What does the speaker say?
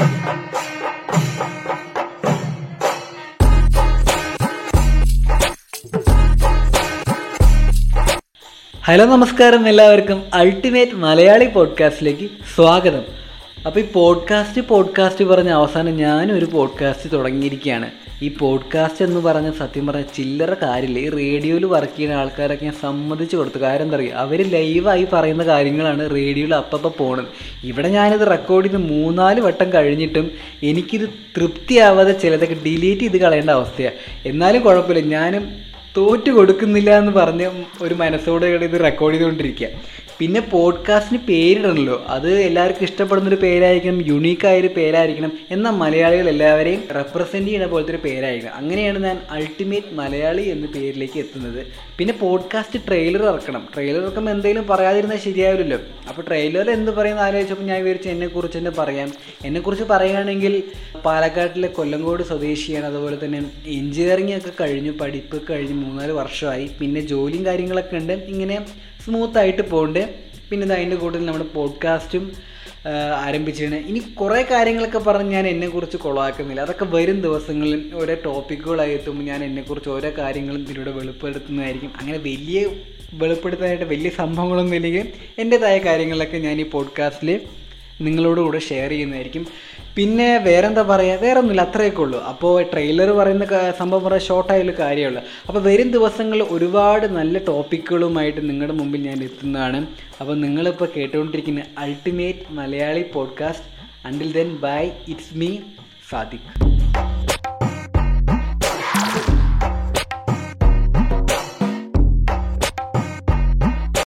Hello നമസ്കാരം എല്ലാവർക്കും ultimate Malayali പോഡ്കാസ്റ്റിലേക്ക് സ്വാഗതം. അപ്പോൾ ഈ പോഡ്കാസ്റ്റ് പോഡ്കാസ്റ്റ് പറഞ്ഞ അവസാനം ഞാനും ഒരു പോഡ്കാസ്റ്റ് തുടങ്ങിയിരിക്കുകയാണ്. ഈ പോഡ്കാസ്റ്റ് എന്ന് പറഞ്ഞ സത്യം പറഞ്ഞ ചില്ലറ കാര്യമില്ല. ഈ റേഡിയോയിൽ വർക്ക് ചെയ്യുന്ന ആൾക്കാരൊക്കെ ഞാൻ സമ്മതിച്ചു കൊടുത്തു. കാര്യം എന്താ പറയുക അവർ ലൈവായി പറയുന്ന കാര്യങ്ങളാണ് റേഡിയോയിൽ അപ്പപ്പോൾ പോണത്. ഇവിടെ ഞാനിത് റെക്കോർഡ് ചെയ്ത് മൂന്നാൽ വട്ടം കഴിഞ്ഞിട്ടും എനിക്കിത് തൃപ്തിയാവാതെ ചിലതൊക്കെ ഡിലീറ്റ് ചെയ്ത് കളയേണ്ട അവസ്ഥയാണ് എന്നാലും കുഴപ്പമില്ല. ഞാനും തോറ്റു കൊടുക്കുന്നില്ല എന്ന് പറഞ്ഞ് ഒരു മനസ്സോടെ ഇത് റെക്കോർഡ് ചെയ്തുകൊണ്ടിരിക്കുക. പിന്നെ പോഡ്കാസ്റ്റിന് പേരിടണല്ലോ. അത് എല്ലാവർക്കും ഇഷ്ടപ്പെടുന്നൊരു പേരായിരിക്കണം യുണീക്കായൊരു പേരായിരിക്കണം എന്നാൽ മലയാളികൾ എല്ലാവരെയും റെപ്രസെന്റ് ചെയ്യുന്ന പോലത്തെ ഒരു പേരായിരിക്കണം. അങ്ങനെയാണ് ഞാൻ അൾട്ടിമേറ്റ് മലയാളി എന്ന പേരിലേക്ക് എത്തുന്നത്. പിന്നെ പോഡ്കാസ്റ്റ് ട്രെയിലർ ഇറക്കണം. ട്രെയിലർ ഇറക്കുമ്പോൾ എന്തെങ്കിലും പറയാതിരുന്നാൽ ശരിയാവില്ലല്ലോ. അപ്പോൾ ട്രെയിലറിൽ എന്ത് പറയുന്ന ആലോചിച്ചപ്പോൾ ഞാൻ വിചാരിച്ചു എന്നെക്കുറിച്ച് തന്നെ പറയാം. എന്നെക്കുറിച്ച് പറയുകയാണെങ്കിൽ പാലക്കാട്ടിലെ കൊല്ലങ്കോട് സ്വദേശിയാണ്. അതുപോലെ തന്നെ എഞ്ചിനീയറിംഗ് ഒക്കെ കഴിഞ്ഞു പഠിപ്പ് കഴിഞ്ഞ് മൂന്നാൽ വർഷമായി. പിന്നെ ജോലിയും കാര്യങ്ങളൊക്കെ ഉണ്ട്. ഇങ്ങനെ സ്മൂത്ത് ആയിട്ട് പോകുന്നുണ്ട് പിന്നെ ഇത് അതിന്റെ കൂട്ടത്തിൽ നമ്മുടെ പോഡ്കാസ്റ്റും ആരംഭിച്ചിട്ടുണ്ട് ഇനി കുറേ കാര്യങ്ങളൊക്കെ പറഞ്ഞ് ഞാൻ എന്നെക്കുറിച്ച് കൊളാക്കുന്നില്ല അതൊക്കെ വരും ദിവസങ്ങളിൽ ഓരോ ടോപ്പിക്കുകളായി എത്തുമ്പോൾ ഞാൻ എന്നെക്കുറിച്ച് ഓരോ കാര്യങ്ങളും ഇതിലൂടെ വെളിപ്പെടുത്തുന്നതായിരിക്കും. അങ്ങനെ വലിയ വെളിപ്പെടുത്താനായിട്ട് വലിയ സംഭവങ്ങളൊന്നും ഇല്ലെങ്കിൽ എന്റെതായ കാര്യങ്ങളൊക്കെ ഞാൻ ഈ പോഡ്കാസ്റ്റിൽ നിങ്ങളോട് കൂടെ ഷെയർ ചെയ്യുന്നതായിരിക്കും. പിന്നെ വേറെന്താ പറയുക വേറെ ഒന്നുമില്ല അത്രയൊക്കെ ഉള്ളൂ. അപ്പോൾ ട്രെയിലർ പറയുന്ന സംഭവം പറയാൻ ഷോർട്ടായാലും കാര്യമുള്ളൂ. അപ്പോൾ വരും ദിവസങ്ങളിൽ ഒരുപാട് നല്ല ടോപ്പിക്കുകളുമായിട്ട് നിങ്ങളുടെ മുമ്പിൽ ഞാൻ എത്തുന്നതാണ്. അപ്പോൾ നിങ്ങളിപ്പോൾ കേട്ടുകൊണ്ടിരിക്കുന്ന ultimate Malayali podcast until then bye it's me Sadiq